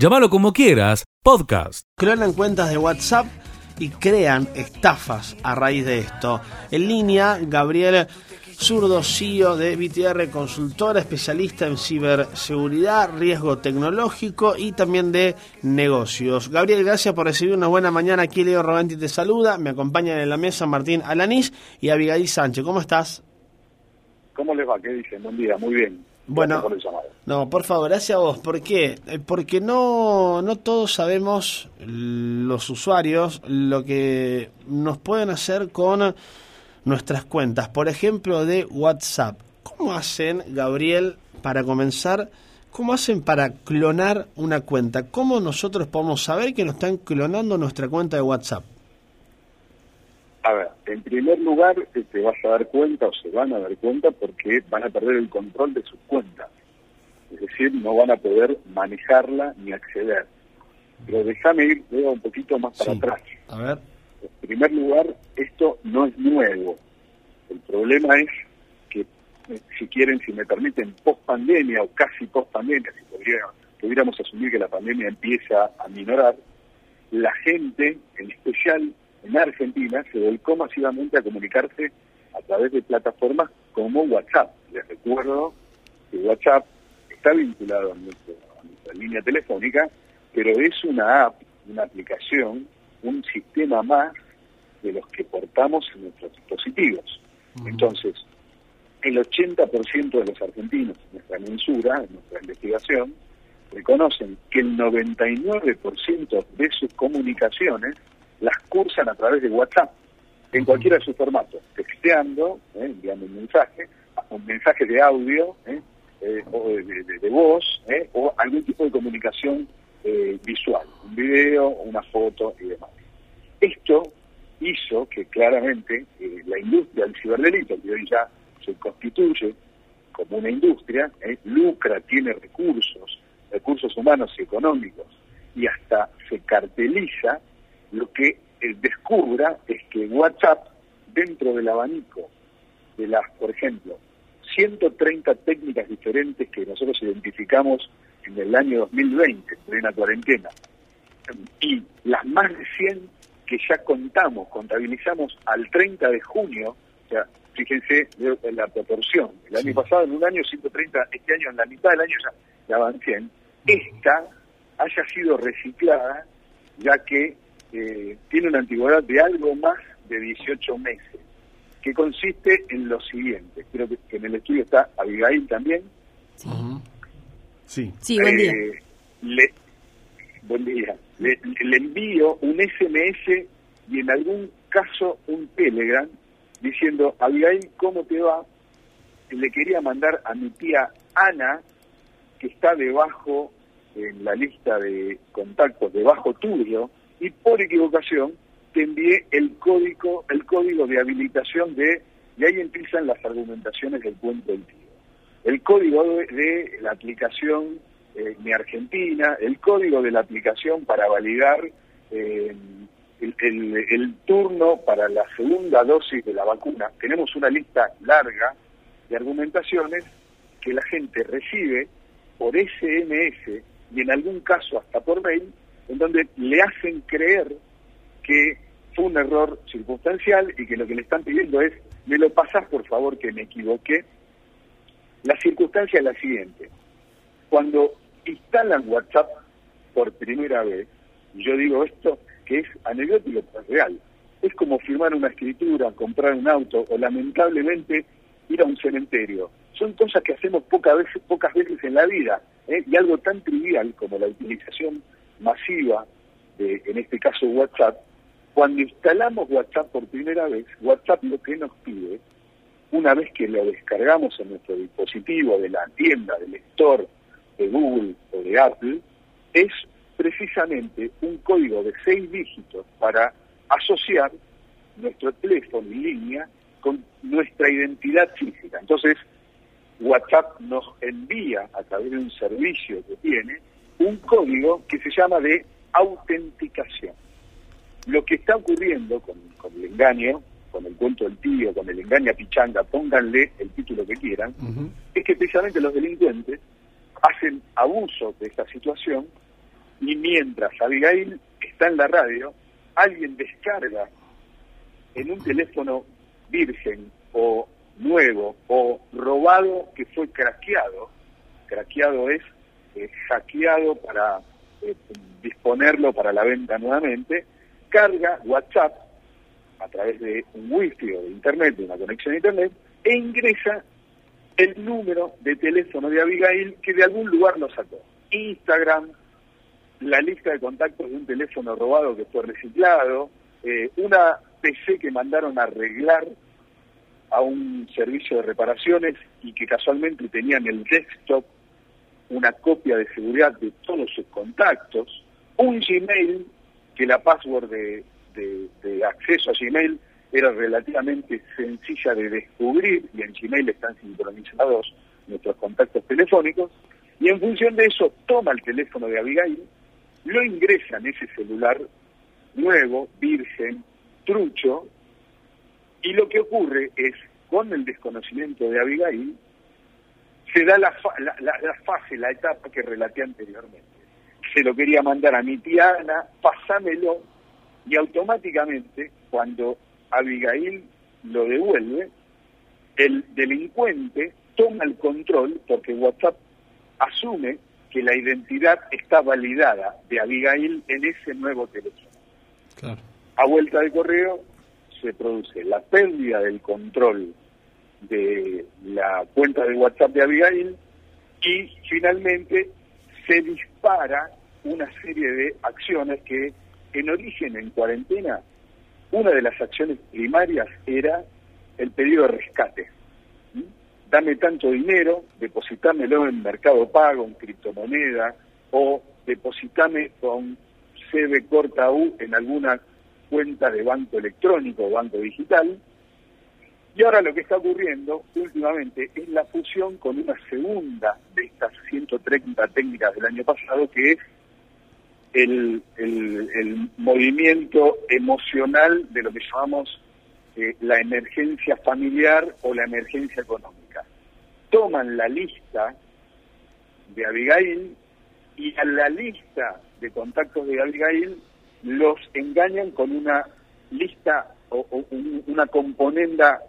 Llámalo como quieras, podcast. Clonan cuentas de WhatsApp y crean estafas a raíz de esto. En línea, Gabriel Zurdo, CEO de BTR Consultora, especialista en ciberseguridad, riesgo tecnológico y también de negocios. Gabriel, gracias por recibir una buena mañana. Aquí Leo Roganti te saluda. Me acompañan en la mesa Martín Alanís y Abigail Sánchez. ¿Cómo estás? ¿Cómo les va? ¿Qué dicen? Buen día, muy bien. Bueno, no, por favor, gracias a vos. ¿Por qué? Eh, porque no, no todos sabemos, los usuarios, lo que nos pueden hacer con nuestras cuentas. Por ejemplo, de WhatsApp. ¿Cómo hacen, Gabriel, para comenzar? ¿Cómo hacen para clonar una cuenta? ¿Cómo nosotros podemos saber que nos están clonando nuestra cuenta de WhatsApp? A ver, en primer lugar te vas a dar cuenta o se van a dar cuenta porque van a perder el control de sus cuentas. Es decir, no van a poder manejarla ni acceder. Pero déjame ir un poquito más para atrás. A ver. En primer lugar, esto no es nuevo. El problema es que, eh, si quieren, si me permiten, post pandemia o casi post pandemia, si pudiéramos asumir que la pandemia empieza a minorar, la gente, en especial en Argentina se volcó masivamente a comunicarse a través de plataformas como WhatsApp. Les recuerdo que WhatsApp está vinculado a, nuestra línea telefónica, pero es una app, una aplicación, un sistema más de los que portamos en nuestros dispositivos. Entonces, el 80% de los argentinos, en nuestra mensura, en nuestra investigación, reconocen que el 99% de sus comunicaciones las cursan a través de WhatsApp, en cualquiera de sus formatos, texteando, ¿eh? enviando un mensaje, un mensaje de audio, ¿eh? Eh, o de, voz, o algún tipo de comunicación visual, un video, una foto y demás. Esto hizo que claramente la industria del ciberdelito, que hoy ya se constituye como una industria, lucra, tiene recursos, recursos humanos y económicos, y hasta se carteliza lo que eh, descubra es que WhatsApp, dentro del abanico de las, por ejemplo, 130 técnicas diferentes que nosotros identificamos en el año 2020, en plena cuarentena, y las más de 100 que ya contamos, contabilizamos al 30 de junio, o sea, fíjense la proporción, el año pasado en un año 130, este año en la mitad del año ya, ya van 100, esta haya sido reciclada, ya que eh, tiene una antigüedad de algo más de 18 meses, que consiste en lo siguiente. Creo que, en el estudio está Abigail también. Sí. Sí, buen día. Eh, le, buen día. Le, le, envío un SMS y en algún caso un Telegram diciendo, Abigail, ¿cómo te va? Le quería mandar a mi tía Ana, que está debajo en la lista de contactos, debajo tuyo, y por equivocación te envié el código, el código de habilitación de, y ahí empiezan las argumentaciones del cuento del tío. El código de, la aplicación eh, Argentina, el código de la aplicación para validar eh, el, turno para la segunda dosis de la vacuna. Tenemos una lista larga de argumentaciones que la gente recibe por SMS y en algún caso hasta por mail en donde le hacen creer que fue un error circunstancial y que lo que le están pidiendo es, me lo pasás por favor que me equivoqué. La circunstancia es la siguiente, cuando instalan WhatsApp por primera vez, yo digo esto que es anecdótico pero real, es como firmar una escritura, comprar un auto o lamentablemente ir a un cementerio. Son cosas que hacemos pocas veces, pocas veces en la vida ¿eh? y algo tan trivial como la utilización masiva, de, en este caso WhatsApp, cuando instalamos WhatsApp por primera vez, WhatsApp lo que nos pide, una vez que lo descargamos en nuestro dispositivo de la tienda, del lector de Google o de Apple, es precisamente un código de seis dígitos para asociar nuestro teléfono en línea con nuestra identidad física. Entonces, WhatsApp nos envía a través de un servicio que tiene un código que se llama de autenticación. Lo que está ocurriendo con, el engaño, con el cuento del tío, con el engaño a pichanga, pónganle el título que quieran, es que precisamente los delincuentes hacen abuso de esta situación Y mientras Abigail está en la radio, alguien descarga en un teléfono virgen o nuevo o robado que fue craqueado, craqueado es hackeado para eh, disponerlo para la venta nuevamente, carga WhatsApp a través de un wifi o de internet, de una conexión a internet, e ingresa el número de teléfono de Abigail que de algún lugar lo sacó. Instagram, la lista de contactos de un teléfono robado que fue reciclado, eh, una PC que mandaron a arreglar a un servicio de reparaciones y que casualmente tenía en el desktop una copia de seguridad de todos sus contactos, un Gmail que la password de, acceso a Gmail era relativamente sencilla de descubrir y en Gmail están sincronizados nuestros contactos telefónicos y en función de eso toma el teléfono de Abigail, lo ingresa en ese celular nuevo, virgen, trucho, y lo que ocurre es, con el desconocimiento de Abigail, se da la, la, fase, la etapa que relaté anteriormente. Se lo quería mandar a mi tía Ana, pasámelo, y automáticamente, cuando Abigail lo devuelve, el delincuente toma el control porque WhatsApp asume que la identidad está validada de Abigail en ese nuevo teléfono. A vuelta de correo se produce la pérdida del control de la cuenta de WhatsApp de Abigail y finalmente se dispara una serie de acciones que en origen en cuarentena una de las acciones primarias era el pedido de rescate. ¿Mm? Dame tanto dinero, depositámelo en Mercado Pago, en criptomoneda, o depositame con CB corta U en alguna cuenta de banco electrónico o banco digital. Y ahora lo que está ocurriendo últimamente es la fusión con una segunda de estas 130 técnicas del año pasado, que es el, movimiento emocional de lo que llamamos eh, la emergencia familiar o la emergencia económica. Toman la lista de Abigail y a la lista de contactos de Abigail los engañan con una lista o, una componenda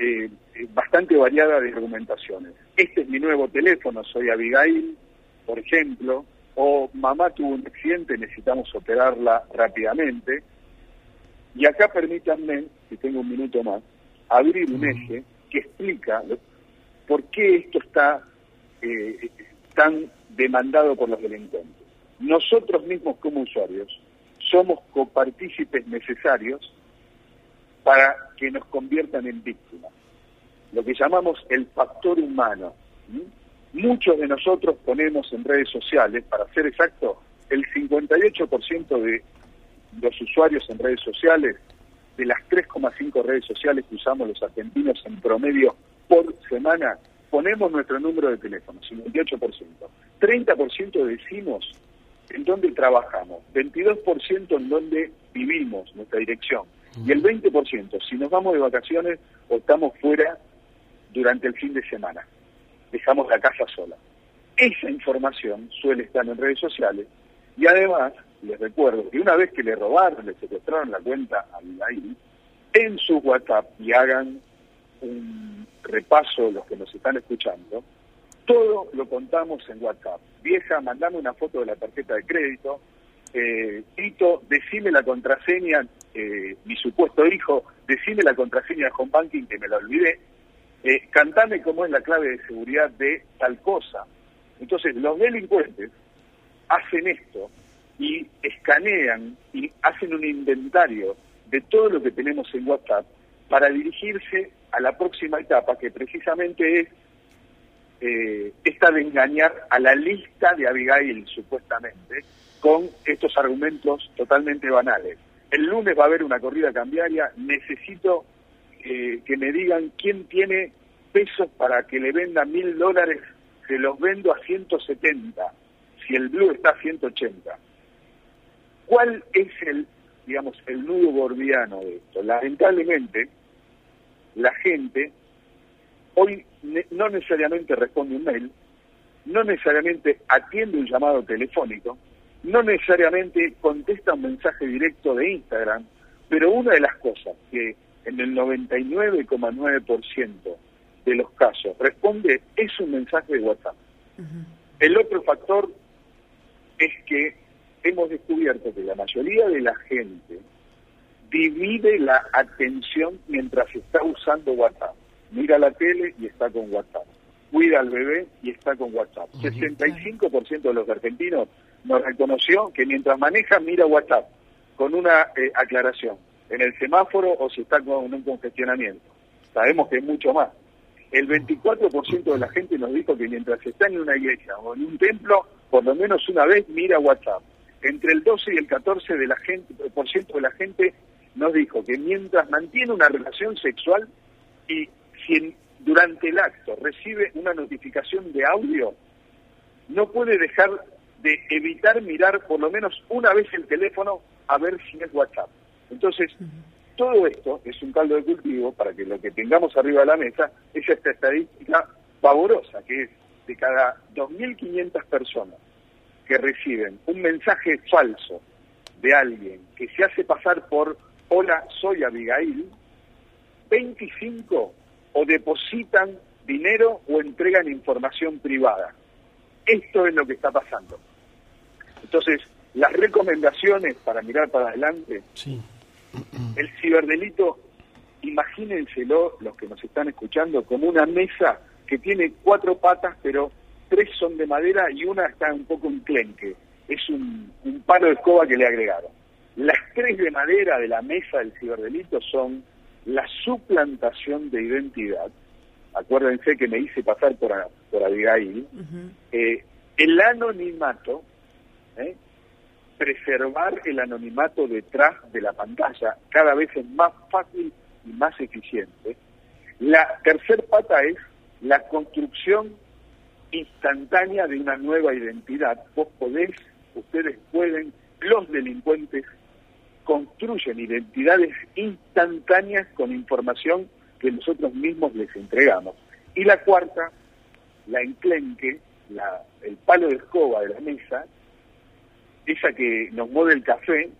eh, bastante variada de argumentaciones. Este es mi nuevo teléfono, soy Abigail, por ejemplo, o mamá tuvo un accidente, necesitamos operarla rápidamente. Y acá permítanme, si tengo un minuto más, abrir un eje que explica por qué esto está eh, tan demandado por los delincuentes. Nosotros mismos como usuarios somos copartícipes necesarios para que nos conviertan en víctimas. Lo que llamamos el factor humano. Muchos de nosotros ponemos en redes sociales, para ser exacto, el 58% de los usuarios en redes sociales, de las 3,5 redes sociales que usamos los argentinos en promedio por semana, ponemos nuestro número de teléfono, 58%. 30% decimos en dónde trabajamos, 22% en dónde vivimos, nuestra dirección, y el 20% si nos vamos de vacaciones o estamos fuera durante el fin de semana dejamos la casa sola. Esa información suele estar en redes sociales y además les recuerdo que una vez que le robaron, le secuestraron la cuenta a Abigail, en su WhatsApp y hagan un repaso los que nos están escuchando, todo lo contamos en WhatsApp. Vieja, mandame una foto de la tarjeta de crédito. Eh, Tito, decime la contraseña, eh, mi supuesto hijo, decime la contraseña de home banking que me la olvidé eh, cantame cómo es la clave de seguridad de tal cosa. Entonces, los delincuentes hacen esto y escanean y hacen un inventario de todo lo que tenemos en WhatsApp para dirigirse a la próxima etapa, que precisamente es eh, esta de engañar a la lista de Abigail, supuestamente, con estos argumentos totalmente banales. El lunes va a haber una corrida cambiaria, necesito eh, que me digan quién tiene pesos para que le venda mil dólares, se los vendo a 170, si el blue está a 180. ¿Cuál es el, digamos, el nudo gordiano de esto? Lamentablemente, la gente hoy no necesariamente responde un mail, no necesariamente atiende un llamado telefónico, no necesariamente contesta un mensaje directo de Instagram, pero una de las cosas que en el 99,9% de los casos responde es un mensaje de WhatsApp. El otro factor es que hemos descubierto que la mayoría de la gente divide la atención mientras está usando WhatsApp. Mira la tele y está con WhatsApp. Cuida al bebé y está con WhatsApp. 65% de los argentinos nos reconoció que mientras maneja mira WhatsApp con una eh, aclaración en el semáforo o si está con un congestionamiento. Sabemos que es mucho más. El 24% de la gente nos dijo que mientras está en una iglesia o en un templo, por lo menos una vez mira WhatsApp. Entre el 12 y el 14 de la gente, por ciento de la gente nos dijo que mientras mantiene una relación sexual y si durante el acto recibe una notificación de audio, no puede dejar de evitar mirar por lo menos una vez el teléfono a ver si es WhatsApp. Entonces, todo esto es un caldo de cultivo para que lo que tengamos arriba de la mesa es esta estadística pavorosa, que es de cada 2.500 personas que reciben un mensaje falso de alguien que se hace pasar por hola, soy Abigail, 25 o depositan dinero o entregan información privada. Esto es lo que está pasando. Entonces, las recomendaciones para mirar para adelante, el ciberdelito, imagínenselo los que nos están escuchando, como una mesa que tiene cuatro patas, pero tres son de madera y una está un poco enclenque. Es un, un palo de escoba que le agregaron. Las tres de madera de la mesa del ciberdelito son la suplantación de identidad. Acuérdense que me hice pasar por, por Abigail. Eh, el anonimato, ¿eh? preservar el anonimato detrás de la pantalla cada vez es más fácil y más eficiente. La tercer pata es la construcción instantánea de una nueva identidad. Vos podés, ustedes pueden, los delincuentes construyen identidades instantáneas con información que nosotros mismos les entregamos. Y la cuarta, la enclenque, el palo de escoba de la mesa, esa que nos mueve el café,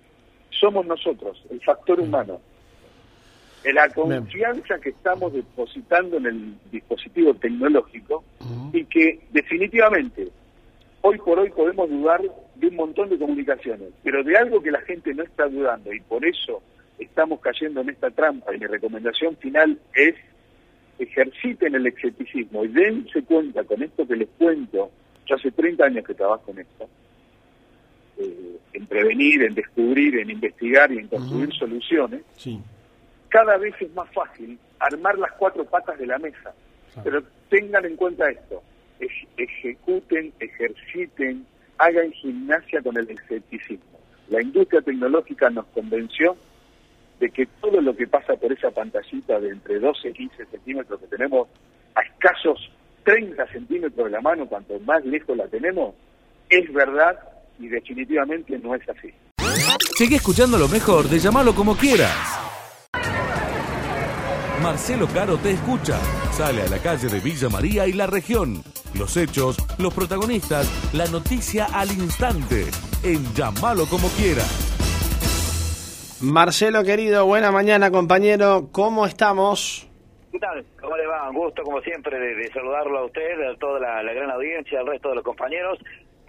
somos nosotros, el factor humano. La confianza que estamos depositando en el dispositivo tecnológico y que definitivamente hoy por hoy podemos dudar de un montón de comunicaciones, pero de algo que la gente no está dudando y por eso estamos cayendo en esta trampa y mi recomendación final es ejerciten el escepticismo y dense cuenta con esto que les cuento, yo hace 30 años que trabajo en esto, eh, en prevenir, en descubrir, en investigar y en construir soluciones, cada vez es más fácil armar las cuatro patas de la mesa. Pero tengan en cuenta esto, ejecuten, ejerciten, hagan gimnasia con el escepticismo. La industria tecnológica nos convenció de que todo lo que pasa por esa pantallita de entre 12 y 15 centímetros que tenemos a escasos 30 centímetros de la mano, cuanto más lejos la tenemos, es verdad y definitivamente no es así. Sigue escuchando lo mejor de llamarlo como quieras. Marcelo Caro te escucha. Sale a la calle de Villa María y la región. Los hechos, los protagonistas, la noticia al instante. En Llamalo como quieras. Marcelo querido, buena mañana compañero, ¿cómo estamos? ¿Qué tal? ¿Cómo le va? Un gusto, como siempre, de, saludarlo a usted, a toda la, la, gran audiencia, al resto de los compañeros.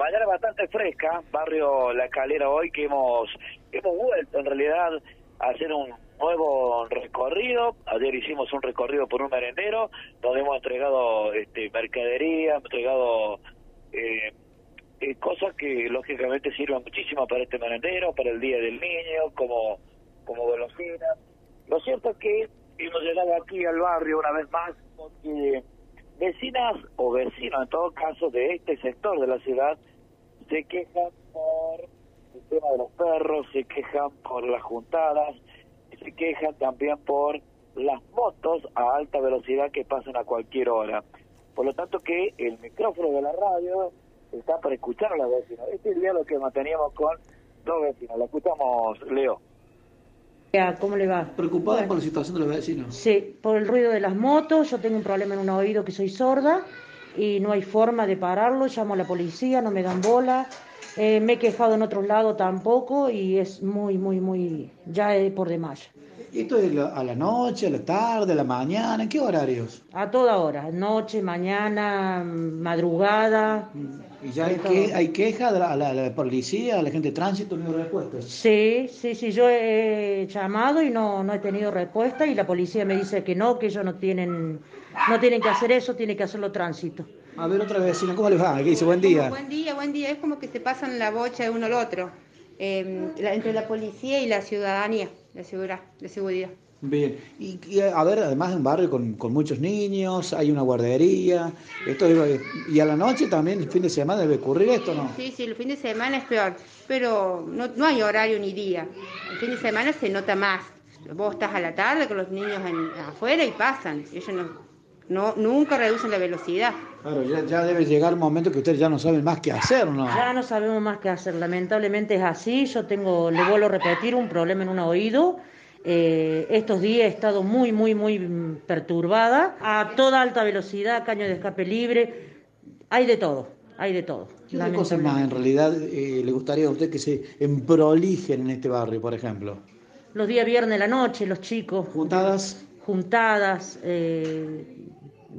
Mañana bastante fresca, barrio La Escalera hoy, que hemos, hemos vuelto en realidad a hacer un nuevo recorrido. Ayer hicimos un recorrido por un merendero, donde hemos entregado este, mercadería, hemos entregado eh, eh, cosas que lógicamente sirven muchísimo para este merendero, para el Día del Niño, como, como golosinas. Lo cierto es que hemos llegado aquí al barrio una vez más porque o vecinos en todo caso de este sector de la ciudad se quejan por el tema de los perros, se quejan por las juntadas, se quejan también por las motos a alta velocidad que pasan a cualquier hora. Por lo tanto que el micrófono de la radio está para escuchar a los vecinos. Este es el que manteníamos con dos vecinos. Lo escuchamos, Leo. ¿Cómo le va? Preocupada por la situación de los vecinos. Sí, por el ruido de las motos. Yo tengo un problema en un oído que soy sorda y no hay forma de pararlo, llamo a la policía, no me dan bola. Eh, me he quejado en otros lados tampoco y es muy, muy, muy, ya es por demás. ¿Esto es a la noche, a la tarde, a la mañana? ¿En qué horarios? A toda hora, noche, mañana, madrugada. ¿Y ya hay, que, hay quejas a la, a la- a la policía, a la gente de tránsito, no hay respuestas? Sí, sí, sí, yo he llamado y no, no he tenido respuesta y la policía me dice que no, que ellos no tienen, no tienen que hacer eso, tienen que hacerlo tránsito. A ver, otra vecina, ¿cómo les va? ¿Qué dice? Buen día. Buen día, buen día. Es como que se pasan la bocha de uno al otro. eh, la- entre la policía y la ciudadanía, la seguridad. La seguridad. Bien. Y, y, a ver, además de un barrio con, con muchos niños, hay una guardería. Esto y a la noche también, el fin de semana, debe ocurrir esto, ¿no? Sí, sí, el fin de semana es peor, pero no, no hay horario ni día. El fin de semana se nota más. Vos estás a la tarde con los niños en- afuera y pasan. Ellos no, no, nunca reducen la velocidad. Claro, ya, ya debe llegar un momento que ustedes ya no saben más qué hacer, ¿no? Ya no sabemos más qué hacer, lamentablemente es así. Yo tengo, le vuelvo a repetir, un problema en un oído. Eh, estos días he estado muy, muy, muy perturbada. A toda alta velocidad, caño de escape libre. Hay de todo, hay de todo. ¿Qué otra cosa más en realidad eh, le gustaría a usted que se emprolijen en este barrio, por ejemplo? Los días viernes, la noche, los chicos. ¿Juntadas? Juntadas, eh,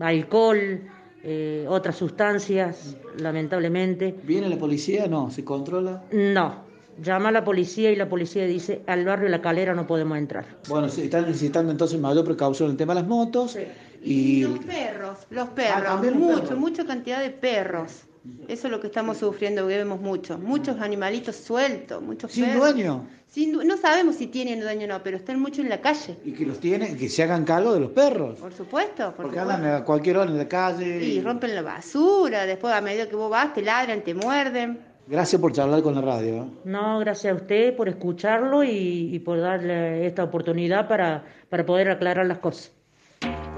alcohol, eh, otras sustancias, lamentablemente. ¿Viene la policía? No, ¿se controla? No, llama a la policía y la policía dice, al barrio La Calera no podemos entrar. Bueno, se están necesitando entonces mayor precaución en el tema de las motos y los perros, los perros, los mucho, perros. mucha cantidad de perros. Eso es lo que estamos sufriendo, que vemos mucho. Muchos animalitos sueltos, muchos sin perros. dueño. Sin du- no sabemos si tienen dueño o no, pero están mucho en la calle. Y que los tienen, que se hagan cargo de los perros. Por supuesto, por Porque supuesto. andan a cualquier hora en la calle. Y rompen la basura, después a medida que vos vas te ladran, te muerden. Gracias por charlar con la radio. ¿eh? No, gracias a usted por escucharlo y, y por darle esta oportunidad para, para poder aclarar las cosas.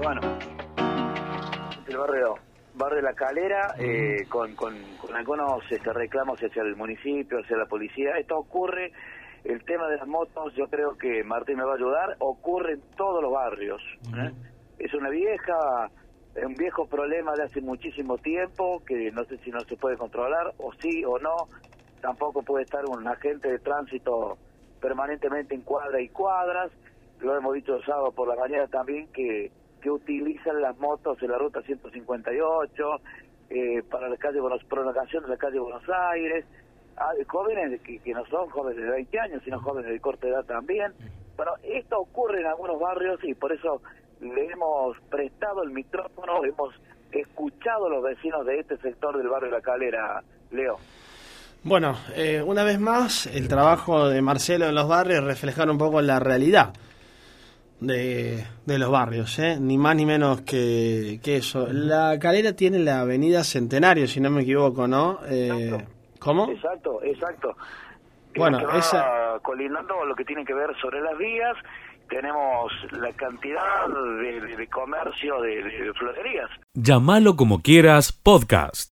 Bueno, el barrio, barrio La Calera, eh, con, con, con algunos este, reclamos hacia el municipio, hacia la policía. Esto ocurre, el tema de las motos, yo creo que Martín me va a ayudar, ocurre en todos los barrios. ¿eh? Es una vieja, un viejo problema de hace muchísimo tiempo, que no sé si no se puede controlar, o sí o no. Tampoco puede estar un agente de tránsito permanentemente en cuadra y cuadras. Lo hemos dicho el sábado por la mañana también, que, que utilizan las motos en la ruta 158 eh, para la calle Buenos, prolongación de la calle Buenos Aires. Ah, jóvenes que, que no son jóvenes de 20 años, sino jóvenes de corta edad también. Bueno, esto ocurre en algunos barrios y por eso le hemos prestado el micrófono, hemos escuchado a los vecinos de este sector del barrio La Calera, Leo. Bueno, eh, una vez más, el trabajo de Marcelo en los barrios reflejar un poco la realidad de, de los barrios, ¿eh? ni más ni menos que, que eso. La calera tiene la avenida Centenario, si no me equivoco, ¿no? Eh, ¿Cómo? Exacto, exacto. Bueno, esa- colindando lo que tiene que ver sobre las vías, tenemos la cantidad de, de- de comercio de, de florerías. Llámalo como quieras, podcast.